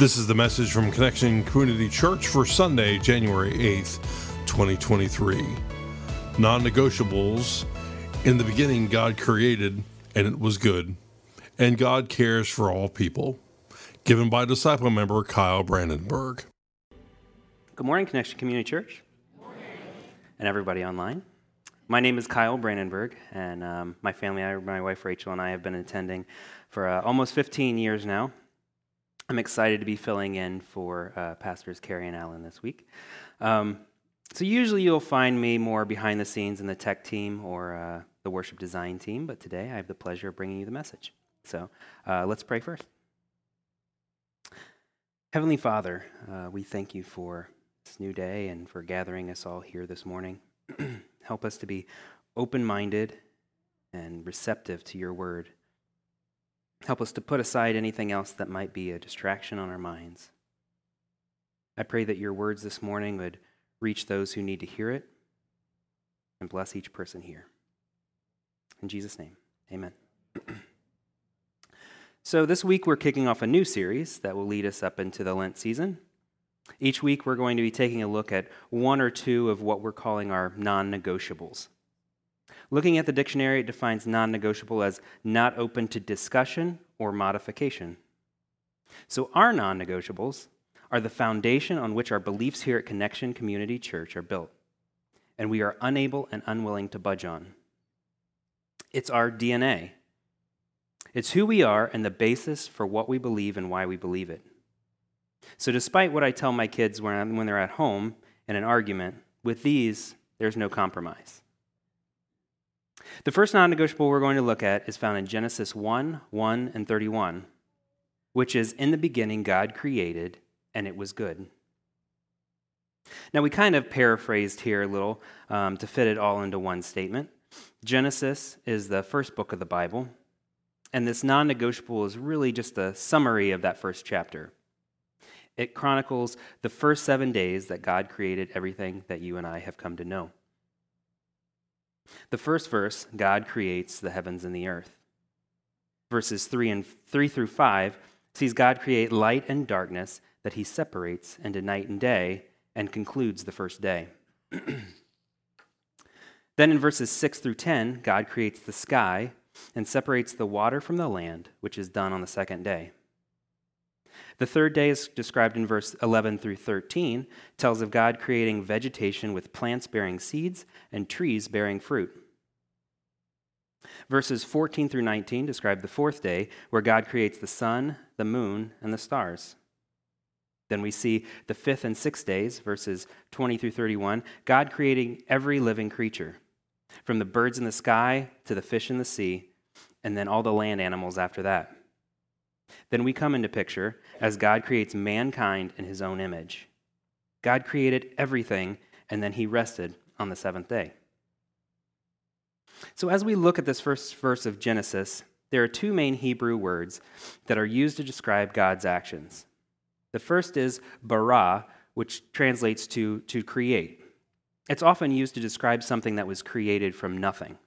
This is the message from Connection Community Church for Sunday, January 8th, 2023. Non negotiables. In the beginning, God created, and it was good. And God cares for all people. Given by disciple member Kyle Brandenburg. Good morning, Connection Community Church. And everybody online. My name is Kyle Brandenburg, and um, my family, I, my wife Rachel, and I have been attending for uh, almost 15 years now. I'm excited to be filling in for uh, Pastors Carrie and Allen this week. Um, so, usually you'll find me more behind the scenes in the tech team or uh, the worship design team, but today I have the pleasure of bringing you the message. So, uh, let's pray first. Heavenly Father, uh, we thank you for this new day and for gathering us all here this morning. Help us to be open minded and receptive to your word. Help us to put aside anything else that might be a distraction on our minds. I pray that your words this morning would reach those who need to hear it and bless each person here. In Jesus' name, amen. so, this week we're kicking off a new series that will lead us up into the Lent season. Each week we're going to be taking a look at one or two of what we're calling our non negotiables. Looking at the dictionary, it defines non negotiable as not open to discussion or modification. So, our non negotiables are the foundation on which our beliefs here at Connection Community Church are built, and we are unable and unwilling to budge on. It's our DNA. It's who we are and the basis for what we believe and why we believe it. So, despite what I tell my kids when, when they're at home in an argument, with these, there's no compromise. The first non negotiable we're going to look at is found in Genesis 1 1 and 31, which is In the beginning, God created, and it was good. Now, we kind of paraphrased here a little um, to fit it all into one statement. Genesis is the first book of the Bible, and this non negotiable is really just a summary of that first chapter. It chronicles the first seven days that God created everything that you and I have come to know. The first verse, God creates the heavens and the earth. Verses 3 and 3 through 5 sees God create light and darkness that he separates into night and day and concludes the first day. then in verses 6 through 10, God creates the sky and separates the water from the land, which is done on the second day. The third day is described in verse 11 through 13, tells of God creating vegetation with plants bearing seeds and trees bearing fruit. Verses 14 through 19 describe the fourth day, where God creates the sun, the moon, and the stars. Then we see the fifth and sixth days, verses 20 through 31, God creating every living creature, from the birds in the sky to the fish in the sea, and then all the land animals after that. Then we come into picture as God creates mankind in his own image. God created everything, and then he rested on the seventh day. So, as we look at this first verse of Genesis, there are two main Hebrew words that are used to describe God's actions. The first is bara, which translates to to create. It's often used to describe something that was created from nothing.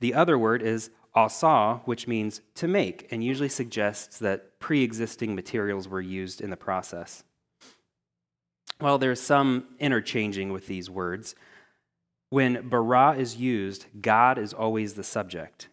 The other word is asa, which means to make, and usually suggests that pre existing materials were used in the process. While there's some interchanging with these words, when bara is used, God is always the subject.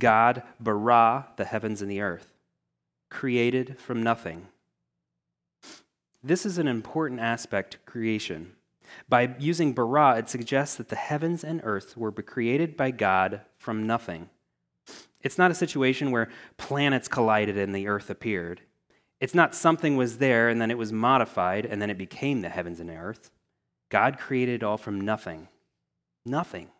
God bara the heavens and the earth, created from nothing. This is an important aspect of creation. By using bara, it suggests that the heavens and earth were created by God from nothing. It's not a situation where planets collided and the earth appeared. It's not something was there and then it was modified and then it became the heavens and the earth. God created it all from nothing. Nothing.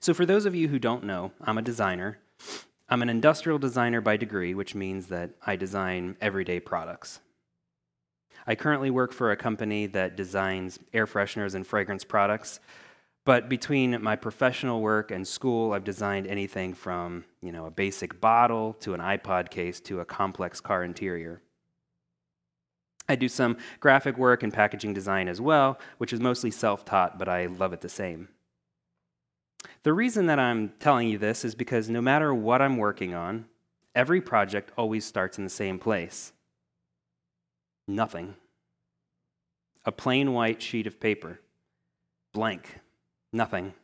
So, for those of you who don't know, I'm a designer. I'm an industrial designer by degree, which means that I design everyday products. I currently work for a company that designs air fresheners and fragrance products but between my professional work and school, I've designed anything from, you know, a basic bottle to an iPod case to a complex car interior. I do some graphic work and packaging design as well, which is mostly self taught, but I love it the same. The reason that I'm telling you this is because no matter what I'm working on, Every project always starts in the same place nothing. A plain white sheet of paper, blank, nothing.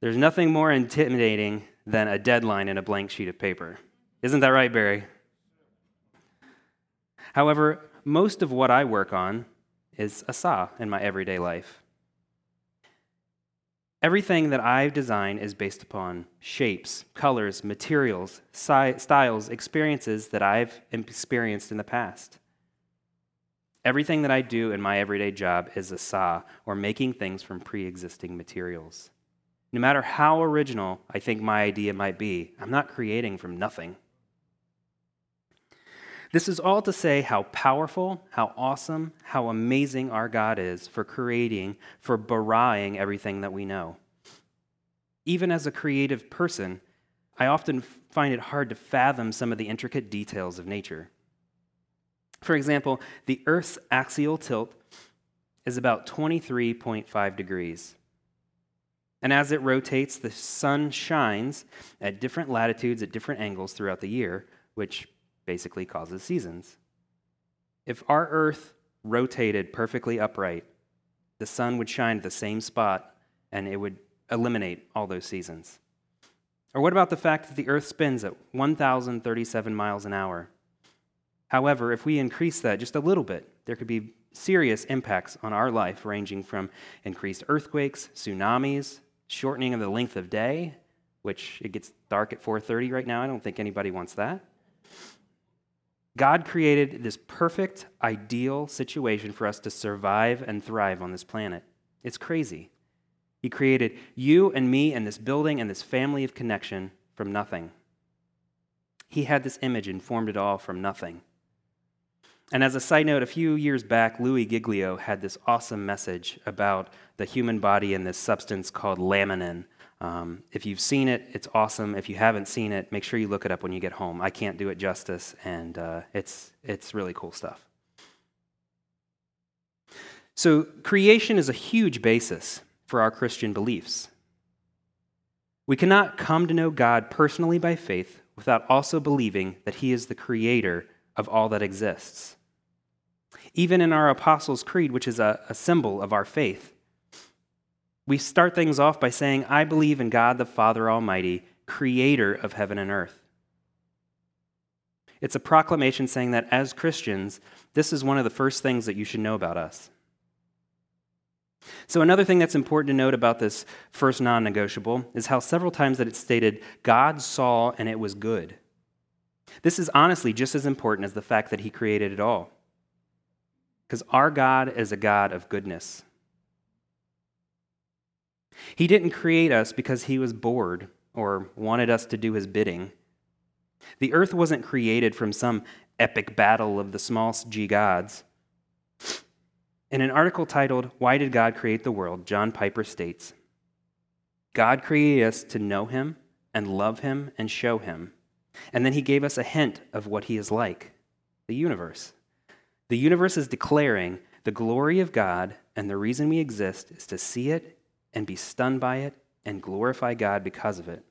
There's nothing more intimidating than a deadline in a blank sheet of paper. Isn't that right, Barry? However, most of what I work on is a saw in my everyday life. Everything that I design is based upon shapes, colors, materials, si- styles, experiences that I've experienced in the past. Everything that I do in my everyday job is a saw or making things from pre existing materials. No matter how original I think my idea might be, I'm not creating from nothing. This is all to say how powerful, how awesome, how amazing our God is for creating, for baraying everything that we know. Even as a creative person, I often find it hard to fathom some of the intricate details of nature. For example, the Earth's axial tilt is about 23.5 degrees. And as it rotates, the sun shines at different latitudes at different angles throughout the year, which basically causes seasons. If our Earth rotated perfectly upright, the sun would shine at the same spot and it would eliminate all those seasons. Or what about the fact that the Earth spins at 1,037 miles an hour? However, if we increase that just a little bit, there could be serious impacts on our life, ranging from increased earthquakes, tsunamis, shortening of the length of day, which it gets dark at 4:30 right now. I don't think anybody wants that. God created this perfect, ideal situation for us to survive and thrive on this planet. It's crazy. He created you and me and this building and this family of connection from nothing. He had this image and formed it all from nothing. And as a side note, a few years back, Louis Giglio had this awesome message about the human body and this substance called laminin, um, if you've seen it, it's awesome. If you haven't seen it, make sure you look it up when you get home. I can't do it justice, and uh, it's, it's really cool stuff. So, creation is a huge basis for our Christian beliefs. We cannot come to know God personally by faith without also believing that He is the creator of all that exists. Even in our Apostles' Creed, which is a, a symbol of our faith, we start things off by saying, I believe in God the Father Almighty, creator of heaven and earth. It's a proclamation saying that as Christians, this is one of the first things that you should know about us. So, another thing that's important to note about this first non negotiable is how several times that it's stated, God saw and it was good. This is honestly just as important as the fact that He created it all. Because our God is a God of goodness. He didn't create us because he was bored or wanted us to do his bidding. The earth wasn't created from some epic battle of the small g gods. In an article titled, Why Did God Create the World? John Piper states God created us to know him and love him and show him. And then he gave us a hint of what he is like the universe. The universe is declaring the glory of God, and the reason we exist is to see it and be stunned by it and glorify God because of it.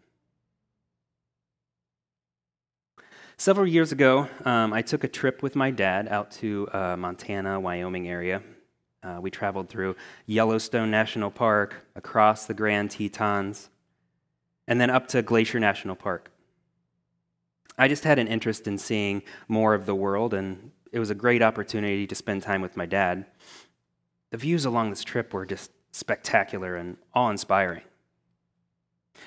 Several years ago, um, I took a trip with my dad out to uh, Montana, Wyoming area. Uh, we traveled through Yellowstone National Park, across the Grand Tetons, and then up to Glacier National Park. I just had an interest in seeing more of the world, and it was a great opportunity to spend time with my dad. The views along this trip were just spectacular and awe inspiring.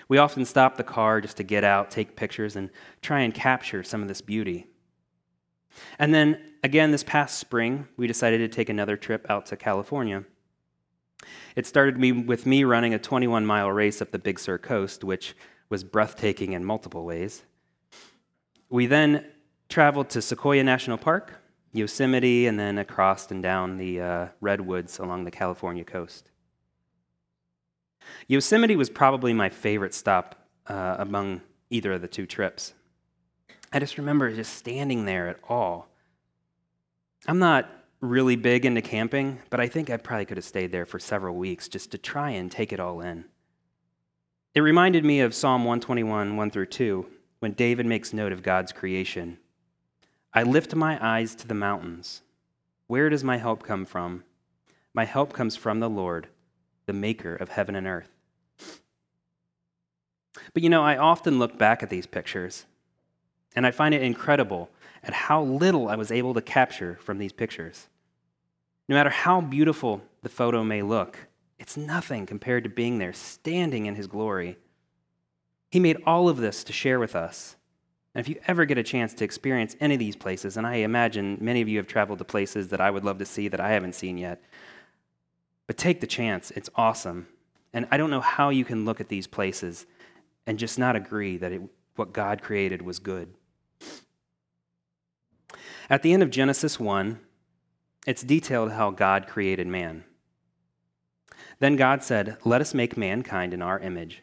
We often stop the car just to get out, take pictures, and try and capture some of this beauty. And then again, this past spring, we decided to take another trip out to California. It started me, with me running a 21 mile race up the Big Sur coast, which was breathtaking in multiple ways. We then traveled to Sequoia National Park, Yosemite, and then across and down the uh, redwoods along the California coast. Yosemite was probably my favorite stop uh, among either of the two trips. I just remember just standing there at all. I'm not really big into camping, but I think I probably could have stayed there for several weeks just to try and take it all in. It reminded me of Psalm 121, 1 through 2, when David makes note of God's creation. I lift my eyes to the mountains. Where does my help come from? My help comes from the Lord, the maker of heaven and earth. But you know, I often look back at these pictures and I find it incredible at how little I was able to capture from these pictures. No matter how beautiful the photo may look, it's nothing compared to being there, standing in His glory. He made all of this to share with us. And if you ever get a chance to experience any of these places, and I imagine many of you have traveled to places that I would love to see that I haven't seen yet, but take the chance. It's awesome. And I don't know how you can look at these places and just not agree that it, what God created was good. At the end of Genesis 1, it's detailed how God created man. Then God said, Let us make mankind in our image,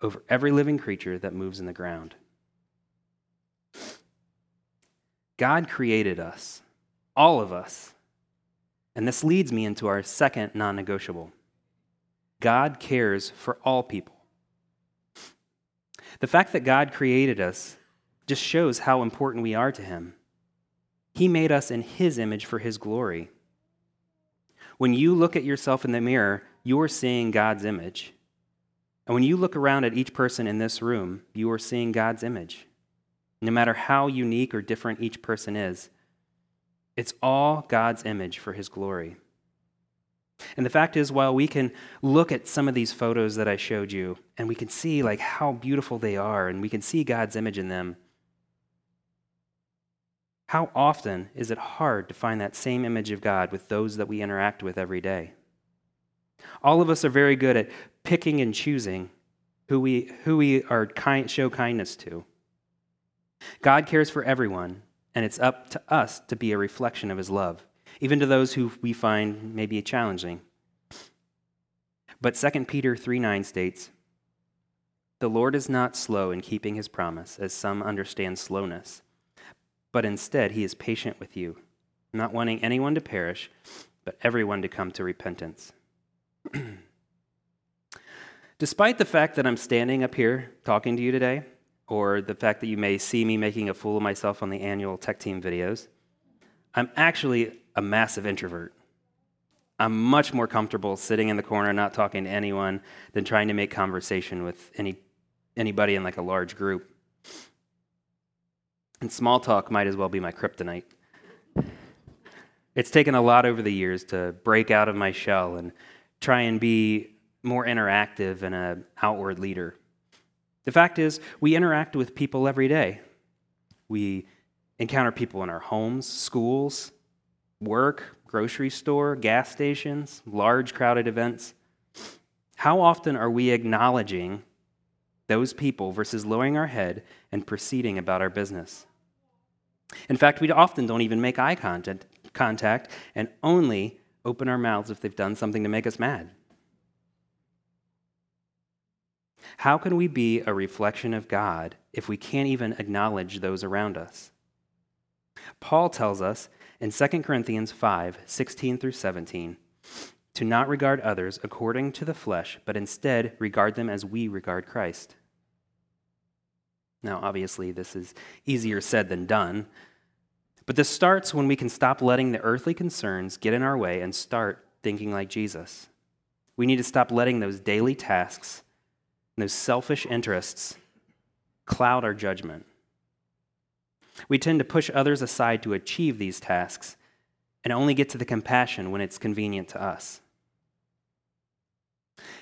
over every living creature that moves in the ground. God created us, all of us. And this leads me into our second non negotiable God cares for all people. The fact that God created us just shows how important we are to Him. He made us in His image for His glory. When you look at yourself in the mirror, you're seeing God's image. And when you look around at each person in this room, you are seeing God's image. No matter how unique or different each person is, it's all God's image for His glory. And the fact is, while we can look at some of these photos that I showed you, and we can see like how beautiful they are, and we can see God's image in them, how often is it hard to find that same image of God with those that we interact with every day? All of us are very good at picking and choosing who we, who we are kind, show kindness to. God cares for everyone, and it's up to us to be a reflection of his love, even to those who we find maybe challenging. But 2 Peter 3 9 states, The Lord is not slow in keeping his promise, as some understand slowness but instead he is patient with you, not wanting anyone to perish, but everyone to come to repentance. Despite the fact that I'm standing up here talking to you today, or the fact that you may see me making a fool of myself on the annual tech team videos, I'm actually a massive introvert. I'm much more comfortable sitting in the corner, not talking to anyone, than trying to make conversation with any, anybody in like a large group. And small talk might as well be my kryptonite. It's taken a lot over the years to break out of my shell and try and be more interactive and an outward leader. The fact is, we interact with people every day. We encounter people in our homes, schools, work, grocery store, gas stations, large crowded events. How often are we acknowledging those people versus lowering our head and proceeding about our business? In fact, we often don't even make eye contact, and only open our mouths if they've done something to make us mad. How can we be a reflection of God if we can't even acknowledge those around us? Paul tells us in 2 Corinthians 5 16 through 17 to not regard others according to the flesh, but instead regard them as we regard Christ. Now, obviously, this is easier said than done, but this starts when we can stop letting the earthly concerns get in our way and start thinking like Jesus. We need to stop letting those daily tasks, and those selfish interests, cloud our judgment. We tend to push others aside to achieve these tasks and only get to the compassion when it's convenient to us.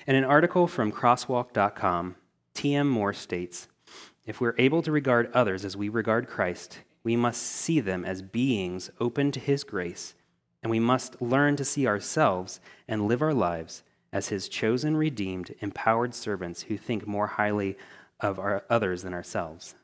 In an article from crosswalk.com, T.M. Moore states if we're able to regard others as we regard Christ, we must see them as beings open to His grace, and we must learn to see ourselves and live our lives as His chosen, redeemed, empowered servants who think more highly of our others than ourselves.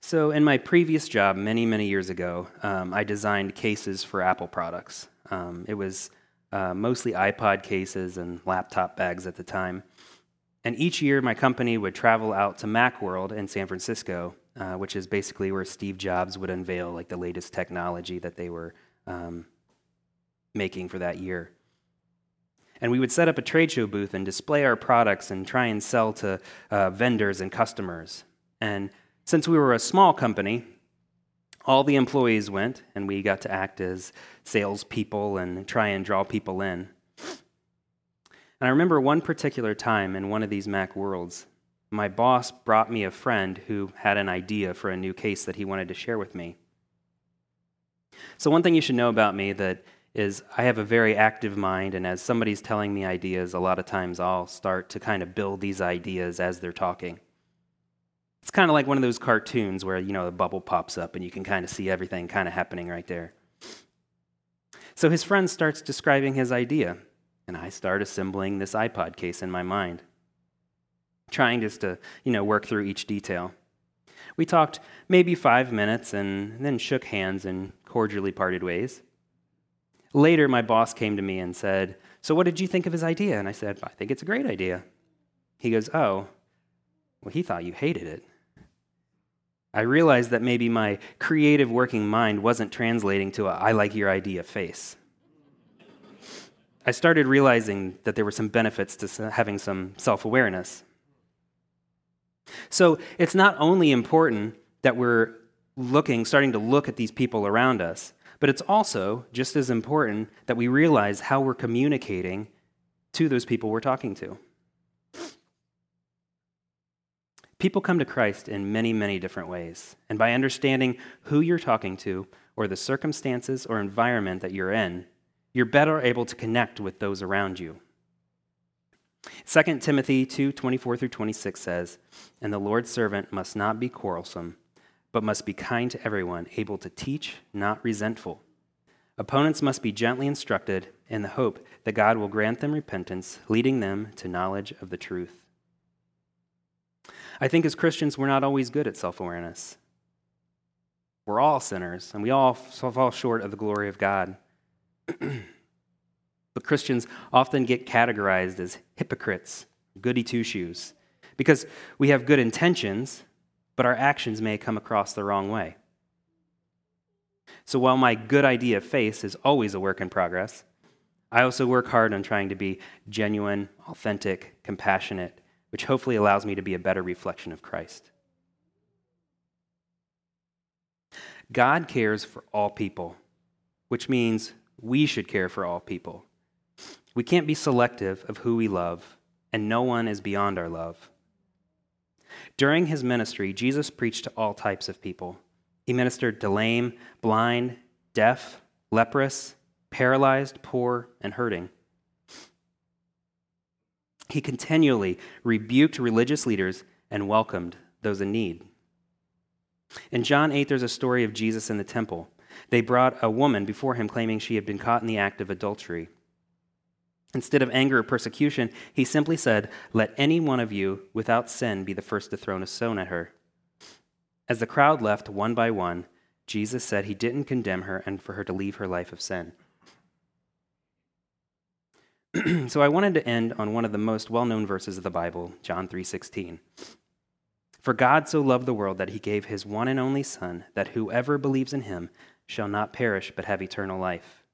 So, in my previous job, many, many years ago, um, I designed cases for Apple products. Um, it was uh, mostly iPod cases and laptop bags at the time. And each year, my company would travel out to Macworld in San Francisco, uh, which is basically where Steve Jobs would unveil like the latest technology that they were um, making for that year. And we would set up a trade show booth and display our products and try and sell to uh, vendors and customers. And since we were a small company, all the employees went, and we got to act as salespeople and try and draw people in. And I remember one particular time in one of these Mac worlds, my boss brought me a friend who had an idea for a new case that he wanted to share with me. So, one thing you should know about me that is I have a very active mind, and as somebody's telling me ideas, a lot of times I'll start to kind of build these ideas as they're talking. It's kind of like one of those cartoons where, you know, the bubble pops up and you can kind of see everything kind of happening right there. So his friend starts describing his idea, and I start assembling this iPod case in my mind, trying just to, you know, work through each detail. We talked maybe five minutes and then shook hands and cordially parted ways. Later, my boss came to me and said, So, what did you think of his idea? And I said, I think it's a great idea. He goes, Oh, well, he thought you hated it. I realized that maybe my creative working mind wasn't translating to a I like your idea face. I started realizing that there were some benefits to having some self awareness. So it's not only important that we're looking, starting to look at these people around us, but it's also just as important that we realize how we're communicating to those people we're talking to. People come to Christ in many, many different ways. And by understanding who you're talking to, or the circumstances or environment that you're in, you're better able to connect with those around you. 2 Timothy 2 24 through 26 says, And the Lord's servant must not be quarrelsome but must be kind to everyone, able to teach, not resentful. Opponents must be gently instructed in the hope that God will grant them repentance, leading them to knowledge of the truth. I think as Christians, we're not always good at self awareness. We're all sinners, and we all fall short of the glory of God. but Christians often get categorized as hypocrites, goody two shoes, because we have good intentions, but our actions may come across the wrong way. So while my good idea face is always a work in progress, I also work hard on trying to be genuine, authentic, compassionate, which hopefully allows me to be a better reflection of Christ. God cares for all people, which means we should care for all people. We can't be selective of who we love, and no one is beyond our love. During his ministry, Jesus preached to all types of people. He ministered to lame, blind, deaf, leprous, paralyzed, poor, and hurting. He continually rebuked religious leaders and welcomed those in need. In John 8, there's a story of Jesus in the temple. They brought a woman before him claiming she had been caught in the act of adultery. Instead of anger or persecution, he simply said, Let any one of you without sin be the first to throw a stone at her. As the crowd left one by one, Jesus said he didn't condemn her and for her to leave her life of sin. so I wanted to end on one of the most well-known verses of the Bible, John 3:16. For God so loved the world that he gave his one and only son that whoever believes in him shall not perish but have eternal life.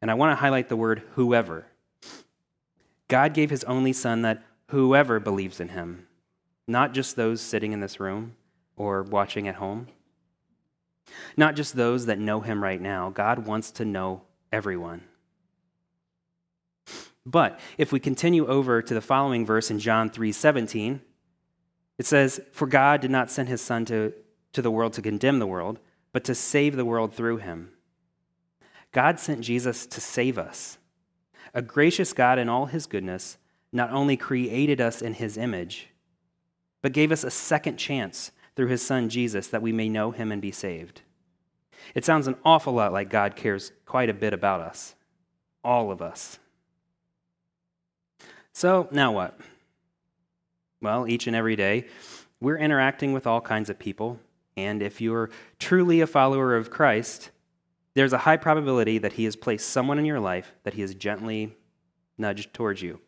And I want to highlight the word whoever. God gave his only son that whoever believes in him, not just those sitting in this room or watching at home, not just those that know him right now. God wants to know everyone. But if we continue over to the following verse in John 3:17, it says, "For God did not send his son to, to the world to condemn the world, but to save the world through him." God sent Jesus to save us. A gracious God in all his goodness not only created us in his image, but gave us a second chance through his son Jesus that we may know him and be saved. It sounds an awful lot like God cares quite a bit about us, all of us. So, now what? Well, each and every day, we're interacting with all kinds of people, and if you're truly a follower of Christ, there's a high probability that He has placed someone in your life that He has gently nudged towards you.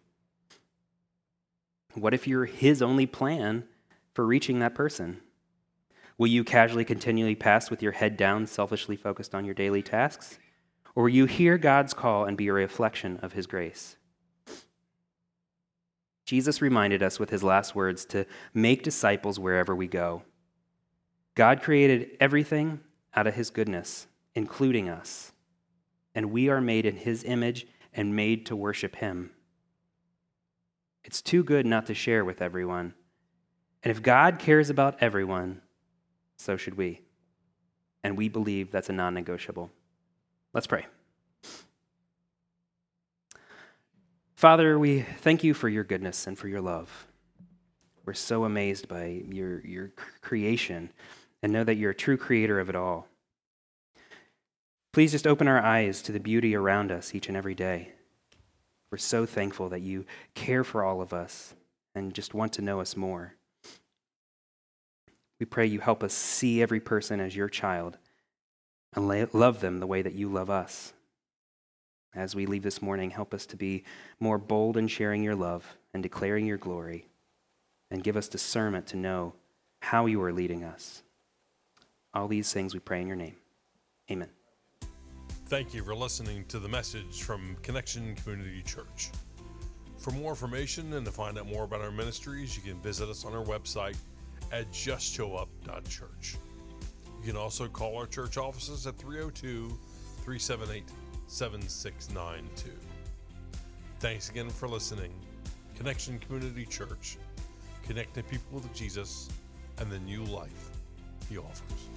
What if you're His only plan for reaching that person? Will you casually continually pass with your head down, selfishly focused on your daily tasks? Or will you hear God's call and be a reflection of His grace? Jesus reminded us with his last words to make disciples wherever we go. God created everything out of his goodness, including us, and we are made in his image and made to worship him. It's too good not to share with everyone. And if God cares about everyone, so should we. And we believe that's a non negotiable. Let's pray. Father, we thank you for your goodness and for your love. We're so amazed by your, your creation and know that you're a true creator of it all. Please just open our eyes to the beauty around us each and every day. We're so thankful that you care for all of us and just want to know us more. We pray you help us see every person as your child and love them the way that you love us. As we leave this morning, help us to be more bold in sharing your love and declaring your glory, and give us discernment to know how you are leading us. All these things we pray in your name. Amen. Thank you for listening to the message from Connection Community Church. For more information and to find out more about our ministries, you can visit us on our website at justshowup.church. You can also call our church offices at 302 378 7692. Thanks again for listening. Connection Community Church, connecting people with Jesus and the new life he offers.